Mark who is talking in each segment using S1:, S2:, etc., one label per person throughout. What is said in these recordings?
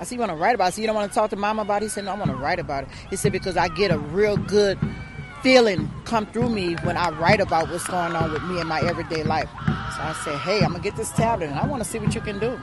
S1: I said, You want to write about it? I said, You don't want to talk to mama about it? He said, No, I want to write about it. He said, Because I get a real good feeling come through me when I write about what's going on with me in my everyday life. So I said, Hey, I'm going to get this tablet and I want to see what you can do.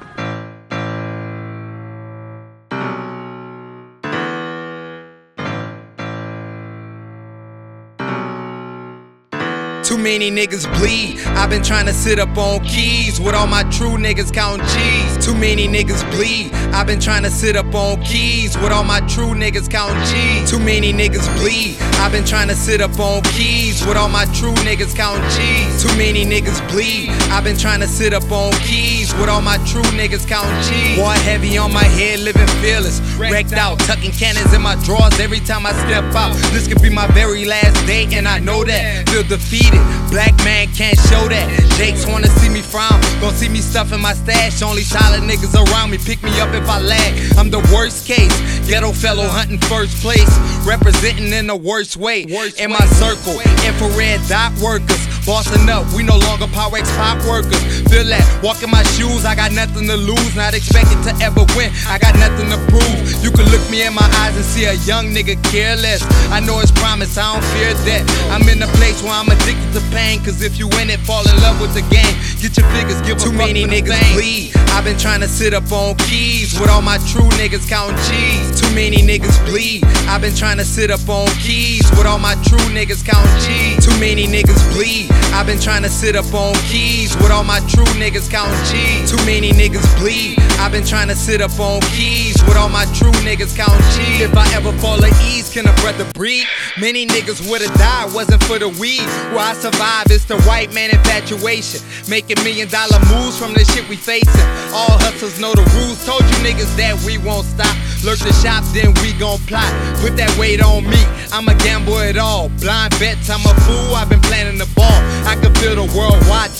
S2: Too many niggas bleed. I've been trying to sit up on keys with all my true niggas counting G's. Too many niggas bleed. I've been trying to sit up on keys with all my true niggas counting G's. Too many niggas bleed. I've been trying to sit up on keys with all my true niggas counting G's. Too many niggas bleed. I've been trying to sit up on keys with all my true niggas counting G's. Boy, heavy on my head, living fearless. Wrecked out, tucking cannons in my drawers every time I step out. This could be my very last day, and I know that. Feel defeated. Black man can't show that. Jakes wanna see me frown. Gon' see me stuffing my stash. Only solid niggas around me. Pick me up if I lag. I'm the worst case. Ghetto fellow hunting first place. Representing in the worst way. in my circle, infrared dot workers. Bossing up, we no longer Power X pop workers. Feel that, walk in my shoes, I got nothing to lose. Not expecting to ever win, I got nothing to prove. You can look me in my eyes and see a young nigga careless. I know it's promise, I don't fear that. I'm in a place where I'm addicted to pain. Cause if you win it, fall in love with the game. Get your figures, give Too many niggas bleed. I've been trying to sit up on keys with all my true niggas counting cheese. Too many niggas bleed. I've been trying to sit up on keys with all my true niggas counting cheese. Too many niggas bleed. I've been trying to sit up on keys with all my true niggas counting cheese. Too many niggas bleed. I've been trying to sit up on keys with all my true niggas counting cheese. If I ever fall at ease, can a brother breathe? Many niggas would've died, wasn't for the weed. Where I survive, it's the white man infatuation. Making million dollar moves from the shit we facing. All hustlers know the rules. Told you niggas that we won't stop. Lurk the shop, then we gon' plot. Put that weight on me. I'm a gamble at all. Blind bets, I'm a fool. I've been planning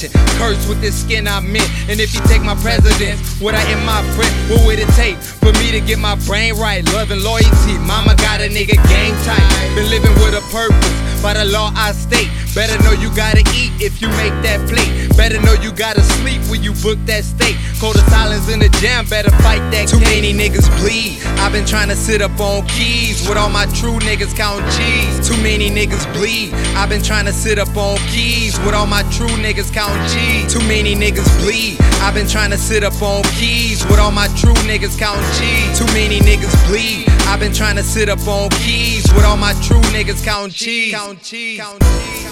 S2: watching. Curse with this skin I'm in. And if you take my president, would I end my friend? What would it take for me to get my brain right? Love and loyalty. Mama got a nigga game tight. Been living with a purpose. By the law I state, better know you gotta eat if you make that plate. Better know you gotta sleep when you book that steak. Cold silence in the jam, better fight that. Too many niggas bleed. I've been trying to sit up on keys with all my true niggas counting cheese. Too many niggas bleed. I've been trying to sit up on keys with all my true niggas counting cheese. Too many niggas bleed. I've been trying to sit up on keys with all my true niggas counting cheese. Too many niggas bleed. I've been trying to sit up on keys with all my true niggas counting cheese. Count cheese. Count cheese.